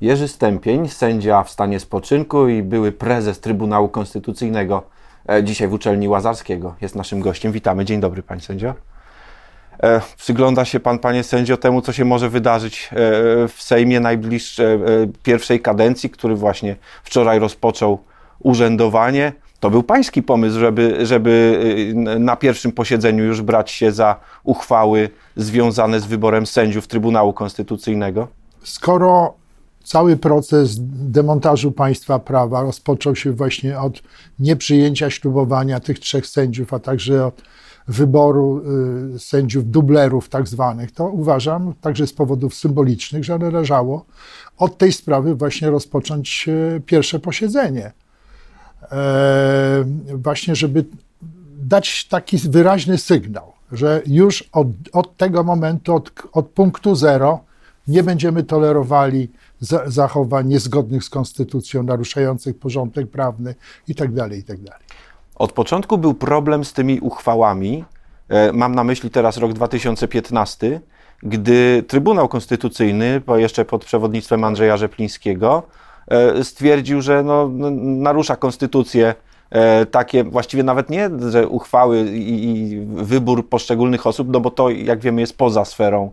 Jerzy Stępień, sędzia w stanie spoczynku i były prezes Trybunału Konstytucyjnego, e, dzisiaj w uczelni Łazarskiego, jest naszym gościem. Witamy. Dzień dobry, panie sędzio. E, przygląda się pan, panie sędzio, temu, co się może wydarzyć e, w Sejmie najbliższej pierwszej kadencji, który właśnie wczoraj rozpoczął urzędowanie. To był pański pomysł, żeby, żeby na pierwszym posiedzeniu już brać się za uchwały związane z wyborem sędziów Trybunału Konstytucyjnego? Skoro cały proces demontażu państwa prawa rozpoczął się właśnie od nieprzyjęcia ślubowania tych trzech sędziów, a także od wyboru y, sędziów dublerów tak zwanych, to uważam, także z powodów symbolicznych, że należało od tej sprawy właśnie rozpocząć y, pierwsze posiedzenie. E, właśnie, żeby dać taki wyraźny sygnał, że już od, od tego momentu, od, od punktu zero, nie będziemy tolerowali zachowań niezgodnych z konstytucją, naruszających porządek prawny itd. Tak itd. Tak Od początku był problem z tymi uchwałami. E, mam na myśli teraz rok 2015, gdy Trybunał Konstytucyjny, jeszcze pod przewodnictwem Andrzeja Rzeplińskiego, e, stwierdził, że no, narusza konstytucję e, takie, właściwie nawet nie, że uchwały i, i, wybór poszczególnych osób, no bo to, jak wiemy, jest poza sferą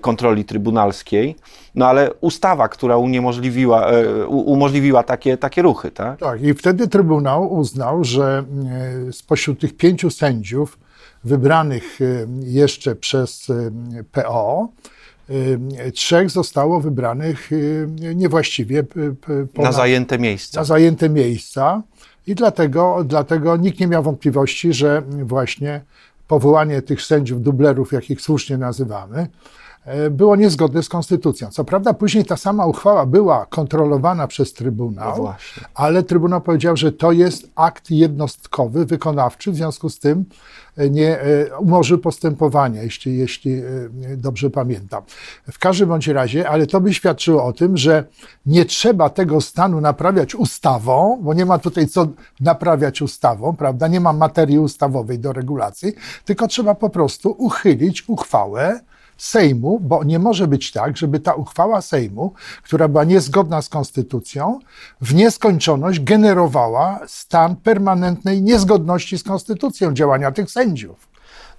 kontroli trybunalskiej, no ale ustawa, która uniemożliwiła, e, umożliwiła takie, takie ruchy, tak? Tak, i wtedy Trybunał uznał, że e, spośród tych pięciu sędziów wybranych jeszcze przez PO, trzech zostało wybranych niewłaściwie. na zajęte miejsca. Na zajęte miejsca. I dlatego, dlatego nikt nie miał wątpliwości, że właśnie powołanie tych sędziów dublerów, jak ich słusznie nazywamy, było niezgodne z konstytucją. Co prawda później ta sama uchwała była kontrolowana przez Trybunał, no ale Trybunał powiedział, że to jest akt jednostkowy, wykonawczy, w związku z tym e, nie e, umorzył postępowania, jeśli, jeśli dobrze pamiętam. W każdym bądź razie, ale to by świadczyło o tym, że nie trzeba tego stanu naprawiać ustawą, bo nie ma tutaj co naprawiać ustawą, prawda? Nie ma materii ustawowej do regulacji, tylko trzeba po prostu uchylić uchwałę Sejmu, bo nie może być tak, żeby ta uchwała Sejmu, która była niezgodna z konstytucją, w nieskończoność generowała stan permanentnej niezgodności z konstytucją działania tych sędziów.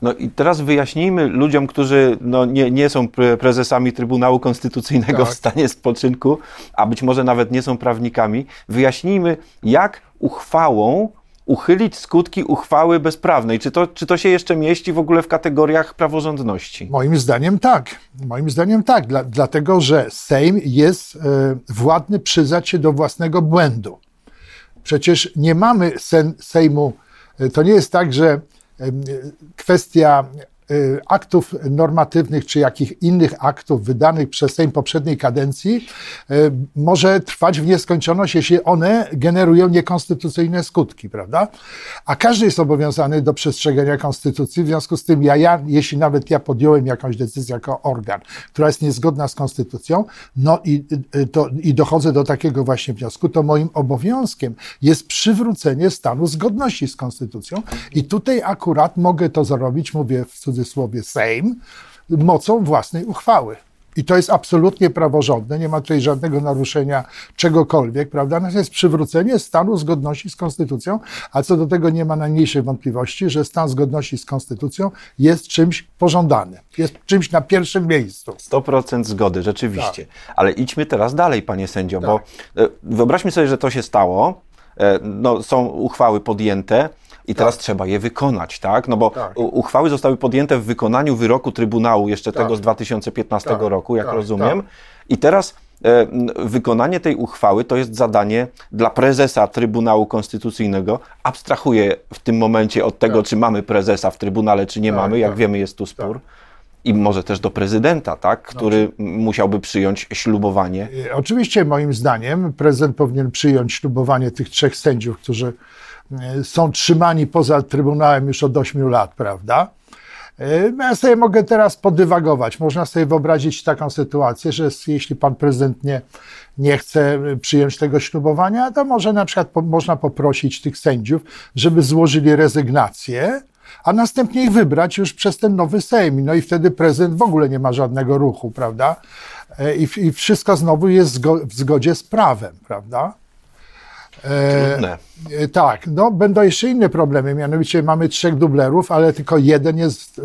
No i teraz wyjaśnijmy ludziom, którzy no, nie, nie są prezesami Trybunału Konstytucyjnego tak. w stanie spoczynku, a być może nawet nie są prawnikami, wyjaśnijmy, jak uchwałą uchylić skutki uchwały bezprawnej. Czy to, czy to się jeszcze mieści w ogóle w kategoriach praworządności? Moim zdaniem tak. Moim zdaniem tak, Dla, dlatego że Sejm jest e, władny przyznać się do własnego błędu. Przecież nie mamy sen, Sejmu, e, to nie jest tak, że e, kwestia aktów normatywnych czy jakich innych aktów wydanych przez Sejm poprzedniej kadencji y, może trwać w nieskończoność, jeśli one generują niekonstytucyjne skutki, prawda? A każdy jest obowiązany do przestrzegania konstytucji, w związku z tym ja, ja jeśli nawet ja podjąłem jakąś decyzję jako organ, która jest niezgodna z konstytucją, no i, y, to, i dochodzę do takiego właśnie wniosku, to moim obowiązkiem jest przywrócenie stanu zgodności z konstytucją i tutaj akurat mogę to zrobić, mówię w cudzysłowie, cudzysłowie Sejm mocą własnej uchwały. I to jest absolutnie praworządne, nie ma tutaj żadnego naruszenia czegokolwiek, prawda? To jest przywrócenie stanu zgodności z konstytucją, a co do tego nie ma najmniejszej wątpliwości, że stan zgodności z konstytucją jest czymś pożądanym, jest czymś na pierwszym miejscu. 100% zgody, rzeczywiście. Tak. Ale idźmy teraz dalej, panie sędzio, tak. bo e, wyobraźmy sobie, że to się stało, e, no, są uchwały podjęte, i teraz tak. trzeba je wykonać, tak? No bo tak. uchwały zostały podjęte w wykonaniu wyroku Trybunału jeszcze tak. tego z 2015 tak. roku, jak tak, rozumiem. Tak. I teraz e, wykonanie tej uchwały to jest zadanie dla prezesa Trybunału Konstytucyjnego. Abstrahuję w tym momencie od tego, czy mamy prezesa w Trybunale, czy nie mamy. Jak wiemy, jest tu spór i może też do prezydenta, tak, który no, musiałby przyjąć ślubowanie. E, oczywiście, moim zdaniem, prezydent powinien przyjąć ślubowanie tych trzech sędziów, którzy są trzymani poza Trybunałem już od 8 lat, prawda? E, ja sobie mogę teraz podywagować. Można sobie wyobrazić taką sytuację, że jeśli pan prezydent nie, nie chce przyjąć tego ślubowania, to może na przykład po, można poprosić tych sędziów, żeby złożyli rezygnację a następnie ich wybrać już przez ten nowy Sejm. No i wtedy prezydent w ogóle nie ma żadnego ruchu, prawda? E, I, i wszystko znowu jest w zgodzie z prawem, prawda? Trudne. E, tak, no będą jeszcze inne problemy, mianowicie mamy trzech dublerów, ale tylko jeden jest,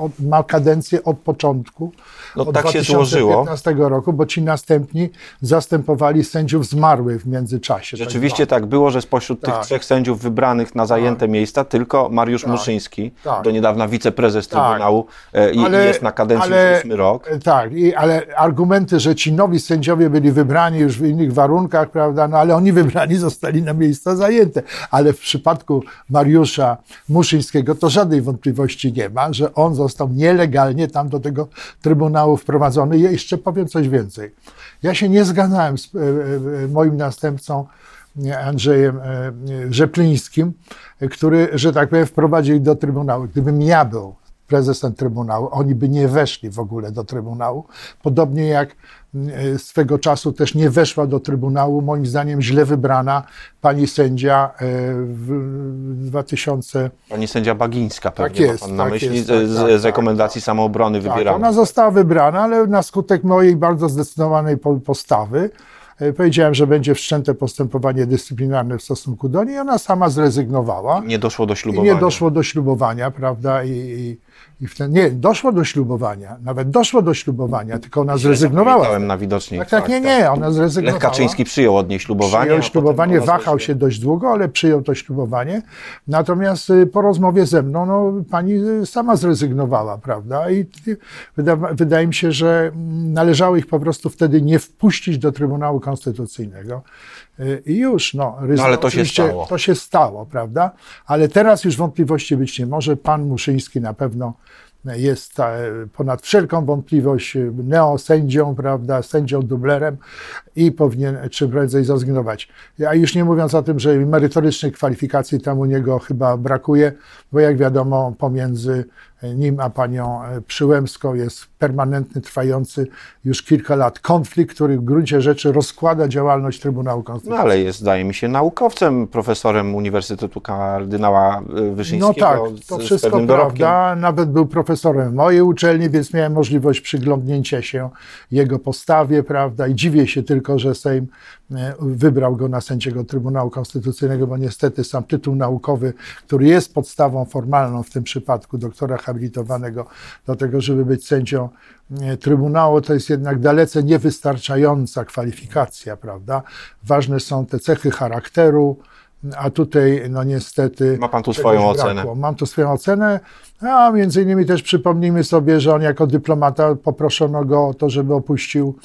e, ma kadencję od początku, no, od tak 2015 się roku, bo ci następni zastępowali sędziów zmarłych w międzyczasie. Tak Rzeczywiście tak, tak było, że spośród tak. tych trzech sędziów wybranych na zajęte tak. miejsca tylko Mariusz tak. Muszyński, tak. do niedawna wiceprezes tak. Trybunału e, i ale, jest na kadencji ale, ósmy rok. Tak, i, ale argumenty, że ci nowi sędziowie byli wybrani już w innych warunkach, prawda, no ale oni wybrani zostali na miejsca zajęte. Ale w przypadku Mariusza Muszyńskiego to żadnej wątpliwości nie ma, że on został nielegalnie tam do tego Trybunału wprowadzony. I jeszcze powiem coś więcej. Ja się nie zgadzałem z e, e, moim następcą Andrzejem e, Rzeplińskim, który, że tak powiem, wprowadził do Trybunału. Gdybym ja był prezesem Trybunału, oni by nie weszli w ogóle do Trybunału. Podobnie jak E, swego czasu też nie weszła do Trybunału, moim zdaniem źle wybrana pani sędzia e, w 2000... Pani sędzia Bagińska pewnie tak jest, pan na tak myśli jest, z, tak, z tak, rekomendacji tak, samoobrony tak, wybierana. Ona została wybrana, ale na skutek mojej bardzo zdecydowanej postawy powiedziałem, że będzie wszczęte postępowanie dyscyplinarne w stosunku do niej, ona sama zrezygnowała. Nie doszło do ślubowania. I nie doszło do ślubowania, prawda, i, i i wtedy, nie, doszło do ślubowania, nawet doszło do ślubowania, tylko ona zrezygnowała. na widocznej tak, tak, nie, nie, ona zrezygnowała. Lech Kaczyński przyjął od niej ślubowanie. Przyjął ślubowanie, wahał się dość długo, ale przyjął to ślubowanie. Natomiast y, po rozmowie ze mną, no, pani y, sama zrezygnowała, prawda? I wyda, wydaje mi się, że należało ich po prostu wtedy nie wpuścić do Trybunału Konstytucyjnego. Y, I już, no, no ale to się stało. To się stało, prawda? Ale teraz już wątpliwości być nie może. Pan Muszyński na pewno jest e, ponad wszelką wątpliwość neosędzią, prawda, sędzią dublerem i powinien czym prędzej zrezygnować. A już nie mówiąc o tym, że merytorycznej kwalifikacji tam u niego chyba brakuje, bo jak wiadomo pomiędzy nim a panią e, Przyłębską jest permanentny, trwający już kilka lat konflikt, który w gruncie rzeczy rozkłada działalność Trybunału Konstytucyjnego. No ale jest, zdaje mi się, naukowcem, profesorem Uniwersytetu Kardynała e, Wyszyńskiego. No tak, to wszystko prawda. Nawet był profesorem mojej uczelni, więc miałem możliwość przyglądnięcia się jego postawie, prawda, i dziwię się tylko, że Sejm e, wybrał go na sędziego Trybunału Konstytucyjnego, bo niestety sam tytuł naukowy, który jest podstawą formalną w tym przypadku doktora habilitowanego do tego, żeby być sędzią e, Trybunału, to jest jednak dalece niewystarczająca kwalifikacja, prawda? Ważne są te cechy charakteru, a tutaj, no niestety. Ma pan tu swoją ocenę. Mam tu swoją ocenę. A między innymi też przypomnijmy sobie, że on jako dyplomata poproszono go o to, żeby opuścił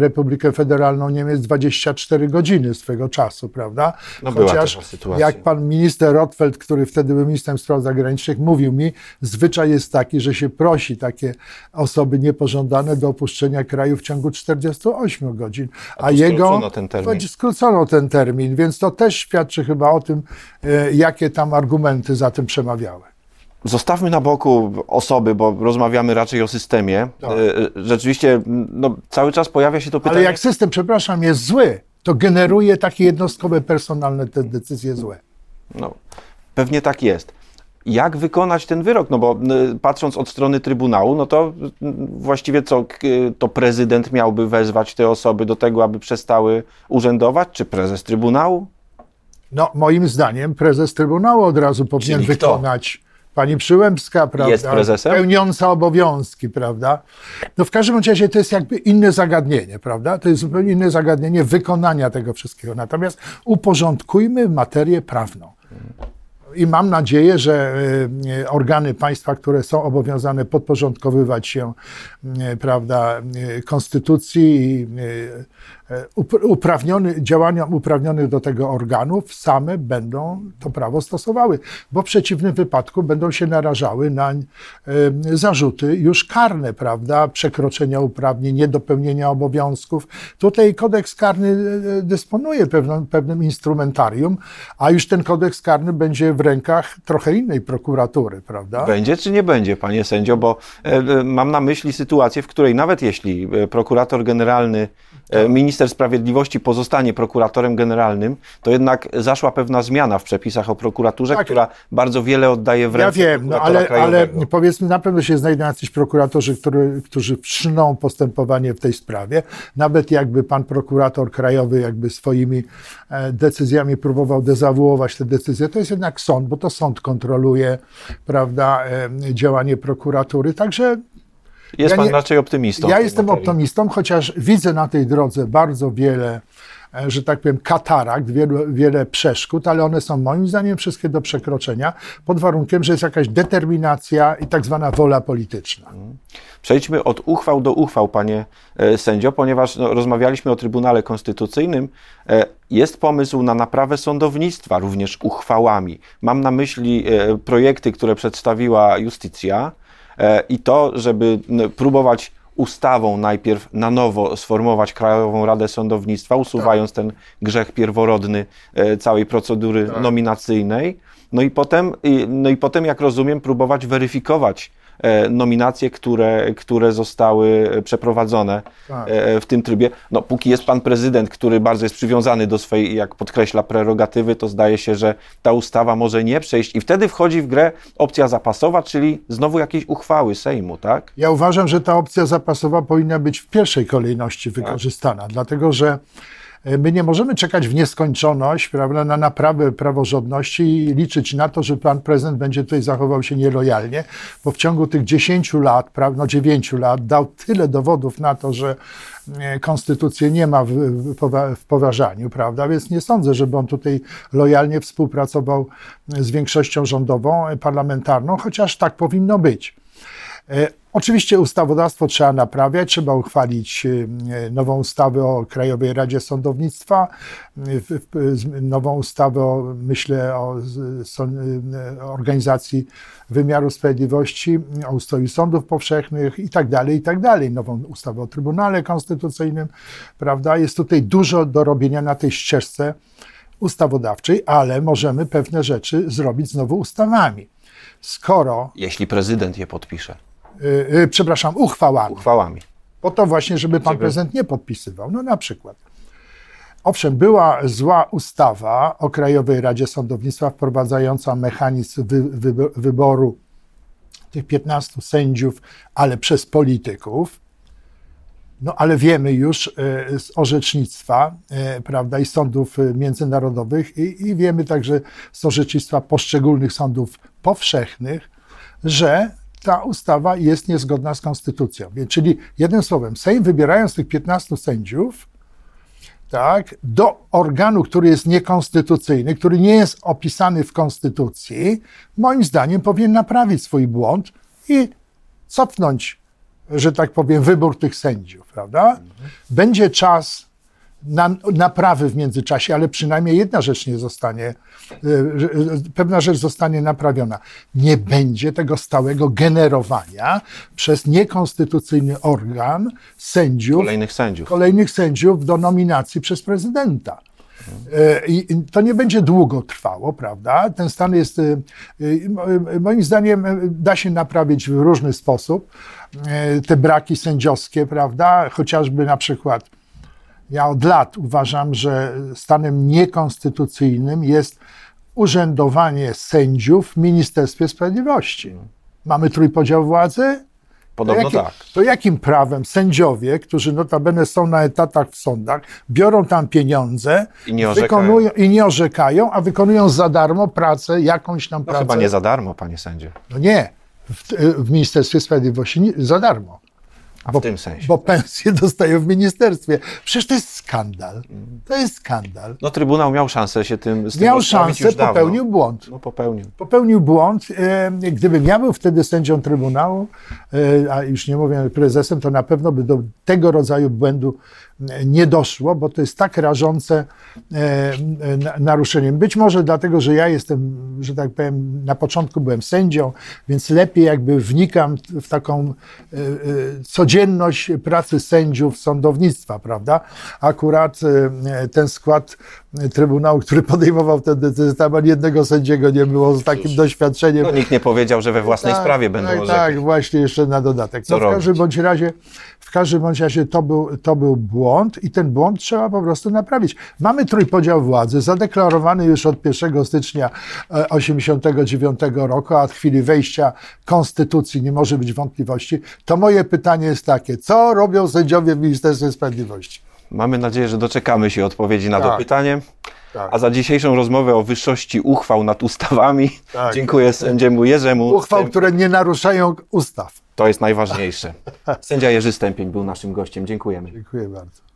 Republikę Federalną Niemiec 24 godziny swego czasu, prawda? No Chociaż jak pan minister Rotfeld, który wtedy był ministrem spraw zagranicznych, mówił mi, zwyczaj jest taki, że się prosi takie osoby niepożądane do opuszczenia kraju w ciągu 48 godzin, a, a jego ten termin. skrócono ten termin, więc to też świadczy chyba o tym, e, jakie tam argumenty za tym przemawiały. Zostawmy na boku osoby, bo rozmawiamy raczej o systemie. Tak. E, rzeczywiście no, cały czas pojawia się to pytanie. Ale jak system, przepraszam, jest zły, to generuje takie jednostkowe, personalne te decyzje złe. No, pewnie tak jest. Jak wykonać ten wyrok? No bo patrząc od strony Trybunału, no to właściwie co, to prezydent miałby wezwać te osoby do tego, aby przestały urzędować, czy prezes Trybunału? No, moim zdaniem prezes Trybunału od razu powinien Czyli wykonać pani Przyłębska, prawda? Jest prezesem? Pełniąca obowiązki, prawda? No w każdym razie to jest jakby inne zagadnienie, prawda? To jest zupełnie inne zagadnienie wykonania tego wszystkiego. Natomiast uporządkujmy materię prawną i mam nadzieję, że e, organy państwa, które są obowiązane podporządkowywać się, e, prawda, e, konstytucji i uprawniony, działaniom uprawnionych do tego organów same będą to prawo stosowały, bo w przeciwnym wypadku będą się narażały na zarzuty już karne, prawda, przekroczenia uprawnień, niedopełnienia obowiązków. Tutaj kodeks karny dysponuje pewną, pewnym instrumentarium, a już ten kodeks karny będzie w rękach trochę innej prokuratury, prawda? Będzie czy nie będzie, panie sędzio, bo e, e, mam na myśli sytuację, w której nawet jeśli e, prokurator generalny, minister minister sprawiedliwości pozostanie prokuratorem generalnym, to jednak zaszła pewna zmiana w przepisach o prokuraturze, tak. która bardzo wiele oddaje w ręce Ja wiem, no, ale, ale powiedzmy, na pewno się znajdą jacyś prokuratorzy, który, którzy wszczną postępowanie w tej sprawie. Nawet jakby pan prokurator krajowy jakby swoimi e, decyzjami próbował dezawuować te decyzje, to jest jednak sąd, bo to sąd kontroluje, prawda, e, działanie prokuratury. Także jest ja pan nie, raczej optymistą. Ja jestem optymistą, chociaż widzę na tej drodze bardzo wiele, e, że tak powiem, katarakt, wiele, wiele przeszkód, ale one są moim zdaniem wszystkie do przekroczenia, pod warunkiem, że jest jakaś determinacja i tak zwana wola polityczna. Przejdźmy od uchwał do uchwał, panie e, sędzio, ponieważ no, rozmawialiśmy o Trybunale Konstytucyjnym. E, jest pomysł na naprawę sądownictwa, również uchwałami. Mam na myśli projekty, które przedstawiła Justicja E, i to, żeby próbować ustawą najpierw na nowo sformować Krajową Radę Sądownictwa, usuwając tak. ten grzech pierworodny e, całej procedury tak. nominacyjnej. No i potem, no i potem, jak rozumiem, próbować weryfikować E, nominacje, które, które zostały przeprowadzone tak. E, w tym trybie. No, póki jest pan prezydent, który bardzo jest przywiązany do swojej, jak podkreśla, prerogatywy, to zdaje się, że ta ustawa może nie przejść i wtedy wchodzi w grę opcja zapasowa, czyli znowu jakieś uchwały Sejmu, tak? Ja uważam, że ta opcja zapasowa powinna być w pierwszej kolejności wykorzystana, tak. dlatego że E, my nie możemy czekać w nieskończoność prawda, na naprawę praworządności i liczyć na to, że pan prezydent będzie tutaj zachował się nielojalnie, bo w ciągu tych 10 lat, prawda, no 9 lat dał tyle dowodów na to, że e, konstytucji nie ma w, w poważaniu, prawda? Więc nie sądzę, żeby on tutaj lojalnie współpracował z większością rządową, e, parlamentarną, chociaż tak powinno być. Oczywiście ustawodawstwo trzeba naprawiać, trzeba uchwalić e, nową ustawę o Krajowej Radzie Sądownictwa, nową ustawę, o, myślę, o e, organizacji wymiaru sprawiedliwości, o ustroju sądów powszechnych i tak dalej, i tak dalej. Nową ustawę o Trybunale Konstytucyjnym, prawda? Jest tutaj dużo do robienia na tej ścieżce ustawodawczej, ale możemy pewne rzeczy zrobić znowu ustawami. Skoro. Jeśli prezydent je podpisze. Y, y, przepraszam, uchwałami. Uchwałami. Po to właśnie, żeby pan prezydent nie podpisywał. No na przykład. Owszem, była zła ustawa o Krajowej Radzie Sądownictwa wprowadzająca mechanizm wy, wy, wyboru tych 15 sędziów, ale przez polityków. No ale wiemy już y, z orzecznictwa, prawda, i sądów międzynarodowych, i, i wiemy także z orzecznictwa poszczególnych sądów powszechnych, że ta ustawa jest niezgodna z konstytucją. Czyli jednym słowem, Sejm wybierając tych 15 sędziów, tak, do organu, który jest niekonstytucyjny, który nie jest opisany w konstytucji, moim zdaniem powinien naprawić swój błąd i cofnąć, że tak powiem, wybór tych sędziów, prawda? Będzie czas na, naprawy w międzyczasie, ale przynajmniej jedna rzecz nie zostanie, e, pewna rzecz zostanie naprawiona. Nie będzie tego stałego generowania przez niekonstytucyjny organ sędziów, kolejnych sędziów, kolejnych sędziów do nominacji przez prezydenta. E, I to nie będzie długo trwało, prawda? Ten stan jest, e, moim zdaniem, da się naprawić w różny sposób. Te braki sędziowskie, prawda? Chociażby na przykład ja od lat uważam, że stanem niekonstytucyjnym jest urzędowanie sędziów w Ministerstwie Sprawiedliwości. Mamy trójpodział władzy? Podobno to jakim, tak. To jakim prawem sędziowie, którzy notabene są na etatach w sądach, biorą tam pieniądze i nie orzekają, i nie orzekają a wykonują za darmo pracę, jakąś tam no pracę? Chyba nie za darmo, panie sędzio. No nie. W, w Ministerstwie Sprawiedliwości nie, za darmo. Bo, w tym sensie. Bo pensje dostają w ministerstwie. Przecież to jest skandal. To jest skandal. No Trybunał miał szansę się tym z Miał szansę, popełnił dawno. błąd. No popełnił. Popełnił błąd. E, gdybym ja był wtedy sędzią Trybunału, e, a już nie mówię prezesem, to na pewno by do tego rodzaju błędu nie doszło, bo to jest tak rażące e, naruszeniem. Być może dlatego, że ja jestem, że tak powiem, na początku byłem sędzią, więc lepiej jakby wnikam w taką e, e, codzienność pracy sędziów sądownictwa, prawda? Akurat ten skład Trybunału, który podejmował tę decyzję, tam ani jednego sędziego nie było z takim doświadczeniem. No, nikt nie powiedział, że we własnej tak, sprawie będą tak, tak, właśnie jeszcze na dodatek. No, w każdym bądź razie w każdym bądź razie to był, to był błąd i ten błąd trzeba po prostu naprawić. Mamy trójpodział władzy, zadeklarowany już od 1 stycznia 1989 e, roku, a od chwili wejścia konstytucji nie może być wątpliwości. To moje pytanie jest takie, co robią sędziowie w Ministerstwie Sprawiedliwości? Mamy nadzieję, że doczekamy się odpowiedzi na Tak. to pytanie. Tak. A za dzisiejszą rozmowę o wyższości uchwał nad ustawami Tak. dziękuję sędziemu Jerzemu. Uchwał, które nie naruszają ustaw. To jest najważniejsze. Sędzia Jerzy Stępień był naszym gościem. Dziękujemy. Dziękuję bardzo.